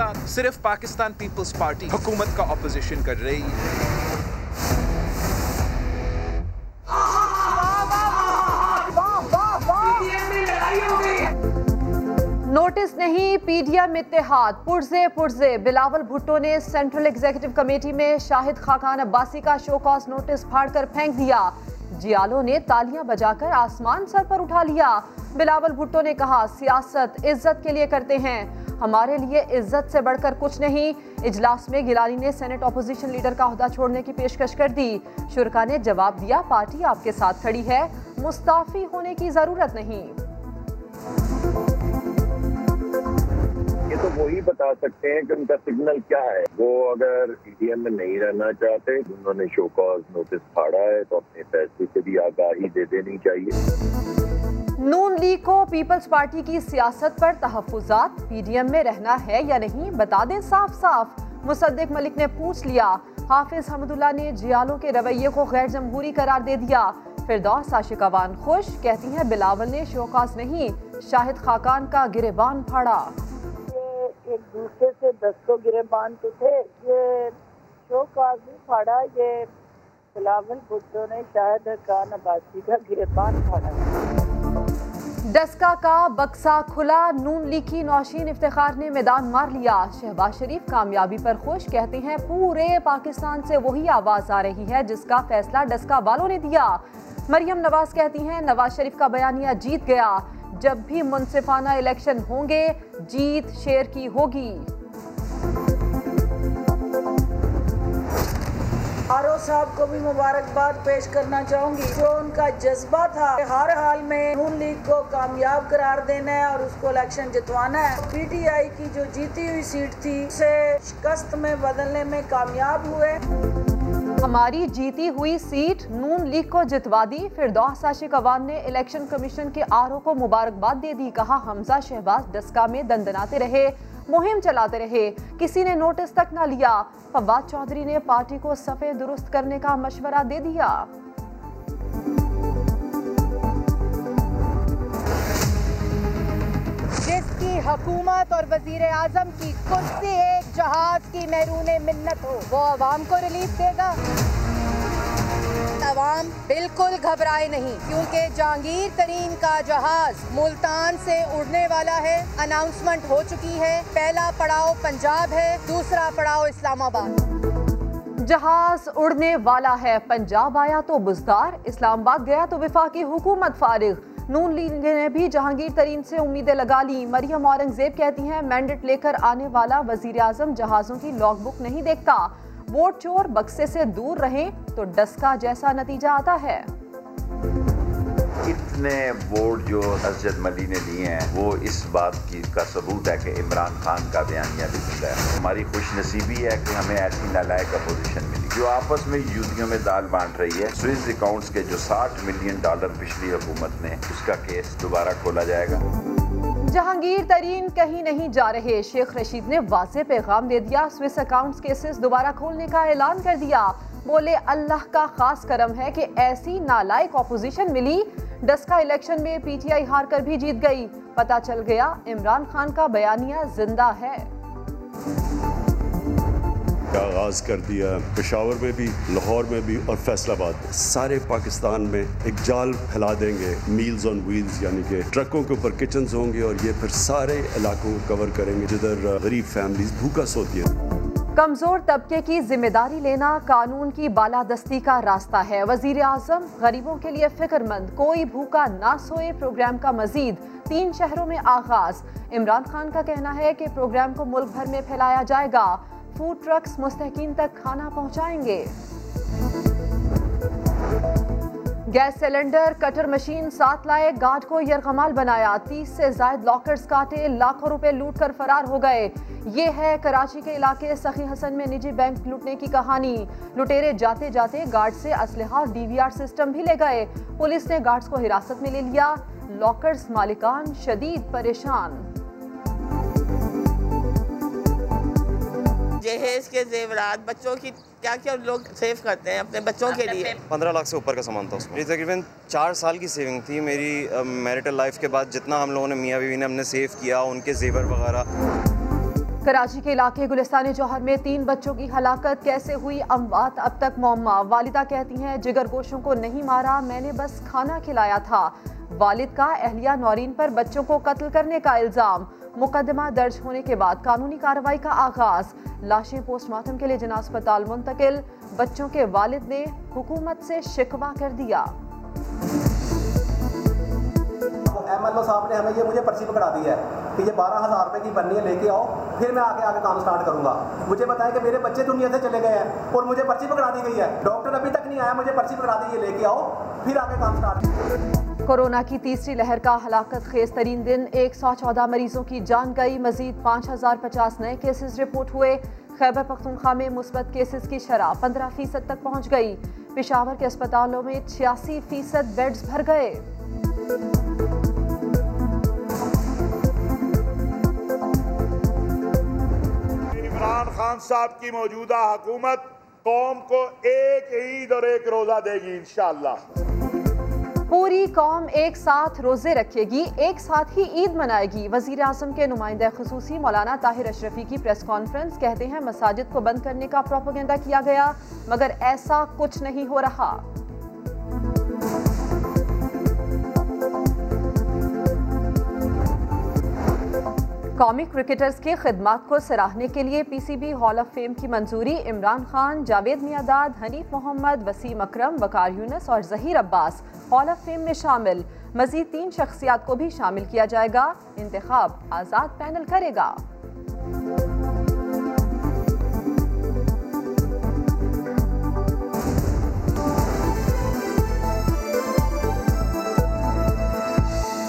ساتھ صرف Pakistan Peoples party حکومت کا اپوزیشن کر رہی ہے۔ نوٹس نہیں، پی ڈی ایم اتحاد۔ پرزے پرزے۔ بلاول بھٹو نے سینٹرل ایگزیکٹو کمیٹی میں شاہد خاقان عباسی کا شو کاز نوٹس پھاڑ کر پھینک دیا۔ جیالو نے تالیاں بجا کر آسمان سر پر اٹھا لیا۔ بلاول بھٹو نے کہا، سیاست عزت کے لیے کرتے ہیں۔ ہمارے لیے عزت سے بڑھ کر کچھ نہیں۔ اجلاس میں گیلانی نے سینٹ اپوزیشن لیڈر کا عہدہ چھوڑنے کی پیشکش کر دی۔ شرکا نے جواب دیا، پارٹی آپ کے ساتھ کھڑی ہے، مستعفی ہونے کی ضرورت نہیں۔ یہ تو وہی بتا سکتے ہیں کہ ان کا سگنل کیا ہے۔ وہ اگر ڈی ایم میں نہیں رہنا چاہتے، انہوں نے شو کاز نوٹس پھاڑا ہے تو اپنے فیصلے سے بھی آگاہی دے دینی چاہیے۔ نون لیگ کو پیپلز پارٹی کی سیاست پر تحفظات، پی ڈی ایم میں رہنا ہے یا نہیں، بتا دیں صاف صاف۔ مصدق ملک نے پوچھ لیا۔ حافظ حمد اللہ نے جیالوں کے رویے کو غیر جمہوری قرار دے دیا۔ فردوس عاشق خوش، کہتی ہیں بلاول نے شوکاز نہیں۔ شاہد خاقان کا گریبان پھاڑا۔ ایک دوسرے سے دستوں گرے بان تو تھے۔ یہ شو نہیں پھاڑا۔ یہ بلاول بھٹو نے شاہد خان عباسی کا گرے بان پھاڑا۔ ڈسکا کا بکسا کھلا، نون لیکی نوشین افتخار نے میدان مار لیا۔ شہباز شریف کامیابی پر خوش کہتے ہیں، پورے پاکستان سے وہی آواز آ رہی ہے جس کا فیصلہ ڈسکا والوں نے دیا۔ مریم نواز کہتی ہیں، نواز شریف کا بیانیہ جیت گیا۔ جب بھی منصفانہ الیکشن ہوں گے، جیت شیر کی ہوگی۔ آرو صاحب کو بھی مبارکباد پیش کرنا چاہوں گی۔ جو ان کا جذبہ تھا ہر حال میں نون لیگ کو کامیاب قرار دینا ہے اور اس کو الیکشن جتوانا ہے۔ پی ٹی آئی کی جو جیتی ہوئی سیٹ تھی، اسے شکست میں بدلنے میں کامیاب ہوئے۔ ہماری جیتی ہوئی سیٹ نون لیگ کو جتوا دی۔ فردوس عاشق اوان نے الیکشن کمیشن کے آر او کو مبارکباد دے دی۔ کہا، حمزہ شہباز ڈسکا میں دندناتے رہے۔ مہم چلاتے رہے۔ کسی نے نوٹس تک نہ لیا۔ فواد چودھری نے پارٹی کو صفے درست کرنے کا مشورہ دے دیا۔ جس کی حکومت اور وزیر اعظم کی کرسی ایک جہاز کی محرون منت ہو، وہ عوام کو ریلیف دے گا۔ عوام بالکل گھبرائے نہیں، کیونکہ جہانگیر ترین کا جہاز ملتان سے اڑنے والا ہے اناؤنسمنٹ ہو چکی ہے۔ پہلا پڑاؤ پنجاب ہے، دوسرا پڑاؤ اسلام آباد۔ جہاز اڑنے والا ہے، پنجاب آیا تو بزدار، اسلام آباد گیا تو وفاقی حکومت فارغ۔ نون لیگ نے بھی جہانگیر ترین سے امیدیں لگا لی۔ مریم اورنگزیب کہتی ہیں مینڈٹ لے کر آنے والا وزیر اعظم جہازوں کی لاگ بک نہیں دیکھتا۔ ووٹ چور بکسے سے دور رہیں تو ڈسکا جیسا نتیجہ آتا ہے۔ اتنے ووٹ جو اسجد ملی نے لیے ہیں، وہ اس بات کی کا ثبوت ہے کہ عمران خان کا بیانیہ بھی ہے۔ ہماری خوش نصیبی ہے کہ ہمیں ایسی نالائق اپوزیشن ملی۔ جو آپس میں یودیوں میں دال بانٹ رہی ہے، سوئس اکاؤنٹس کے جو ساٹھ ملین ڈالر پچھلی حکومت نے اس کا کیس دوبارہ کھولا جائے گا۔ جہانگیر ترین کہیں نہیں جا رہے۔ شیخ رشید نے واضح پیغام دے دیا۔ سوئس اکاؤنٹس کیسز دوبارہ کھولنے کا اعلان کر دیا۔ بولے، اللہ کا خاص کرم ہے کہ ایسی نالائق اپوزیشن ملی۔ ڈسکا الیکشن میں پی ٹی آئی ہار کر بھی جیت گئی۔ پتا چل گیا، عمران خان کا بیانیہ زندہ ہے۔ کا آغاز کر دیا پشاور میں بھی، لاہور میں بھی اور فیصل آباد میں۔ سارے پاکستان میں ایک جال پھیلا دیں گے۔ میلز آن ویلز یعنی کہ ٹرکوں کے اوپر کچنز ہوں گے اور یہ پھر سارے علاقوں کو کور کریں گے۔ جدھر غریب فیملیز بھوکا سوتی ہیں۔ کمزور طبقے کی ذمہ داری لینا قانون کی بالادستی کا راستہ ہے۔ وزیر اعظم غریبوں کے لیے فکر مند کوئی بھوکا نہ سوئے۔ پروگرام کا مزید تین شہروں میں آغاز۔ عمران خان کا کہنا ہے کہ پروگرام کو ملک بھر میں پھیلایا جائے گا۔ فوڈ ٹرکس مستحقین تک کھانا پہنچائیں گے۔ گیس سلنڈر کٹر مشین ساتھ لائے گارڈ کو یرغمال بنایا۔ تیس سے زائد لاکرز کاٹے، لاکھوں روپے لوٹ کر فرار ہو گئے۔ یہ ہے کراچی کے علاقے سخی حسن میں نجی بینک لوٹنے کی کہانی۔ لٹیرے جاتے جاتے گارڈ سے اسلحہ اور ڈی وی آر سسٹم بھی لے گئے۔ پولیس نے گارڈز کو حراست میں لے لیا۔ لاکرز مالکان شدید پریشان۔ جہیز کے زیورات بچوں کی کیا کیا لوگ سیو کرتے ہیں اپنے بچوں کے لیے؟ پندرہ لاکھ سے اوپر کا سامان تھا اس میں۔ تقریباً چار سال کی سیونگ تھی۔ میری میرٹل لائف کے بعد جتنا ہم لوگوں نے میاں بیوی نے ہم نے سیو کیا ان کے زیور وغیرہ۔ کراچی کے علاقے گلستان جوہر میں تین بچوں کی ہلاکت کیسے ہوئی؟ اموات اب تک معمہ والدہ کہتی ہیں جگر گوشوں کو نہیں مارا میں نے بس کھانا کھلایا تھا۔ والد کا اہلیہ نورین پر بچوں کو قتل کرنے کا الزام۔ مقدمہ درج ہونے کے بعد قانونی کارروائی کا آغاز۔ لاشیں پوسٹ مارٹم کے لیے جنا اسپتال منتقل۔ بچوں کے والد نے حکومت سے شکوہ کر دیا۔ ایم ایل او صاحب نے ہمیں یہ مجھے پرچی پکڑا دی ہے کہ یہ بارہ ہزار روپے کی بننی ہے، لے کے آؤ، پھر میں آگے آگے کام سٹارٹ کروں گا۔ مجھے بتایا کہ میرے بچے دنیا سے چلے گئے ہیں اور مجھے پرچی پکڑا دی گئی ہے۔ ڈاکٹر ابھی تک نہیں آیا، مجھے پرچی پکڑا دی، یہ لے کے آؤ، پھر آگے کام سٹارٹ کورونا کی تیسری لہر کا ہلاکت خیز ترین دن، ایک سو چودہ مریضوں کی جان گئی، مزید پانچ ہزار پچاس نئے کیسز رپورٹ ہوئے۔ خیبر پختونخوا میں مثبت کیسز کی شرح پندرہ فیصد تک پہنچ گئی۔ پشاور کے اسپتالوں میں چھیاسی فیصد بیڈز بھر گئے۔ عمران خان صاحب کی موجودہ حکومت قوم کو ایک عید اور ایک روزہ دے گی انشاءاللہ۔ پوری قوم ایک ساتھ روزے رکھے گی، ایک ساتھ ہی عید منائے گی۔ وزیر اعظم کے نمائندہ خصوصی مولانا طاہر اشرفی کی پریس کانفرنس کہتے ہیں مساجد کو بند کرنے کا پروپیگنڈا کیا گیا، مگر ایسا کچھ نہیں ہو رہا۔ قومی کرکٹرز کی خدمات کو سراہنے کے لیے P C B hall of fame کی منظوری، عمران خان، جاوید میاداد، حنیف محمد، وسیم اکرم، وقار یونس اور Zaheer Abbas hall of fame میں شامل۔ مزید تین شخصیات کو بھی شامل کیا جائے گا۔ انتخاب آزاد پینل کرے گا۔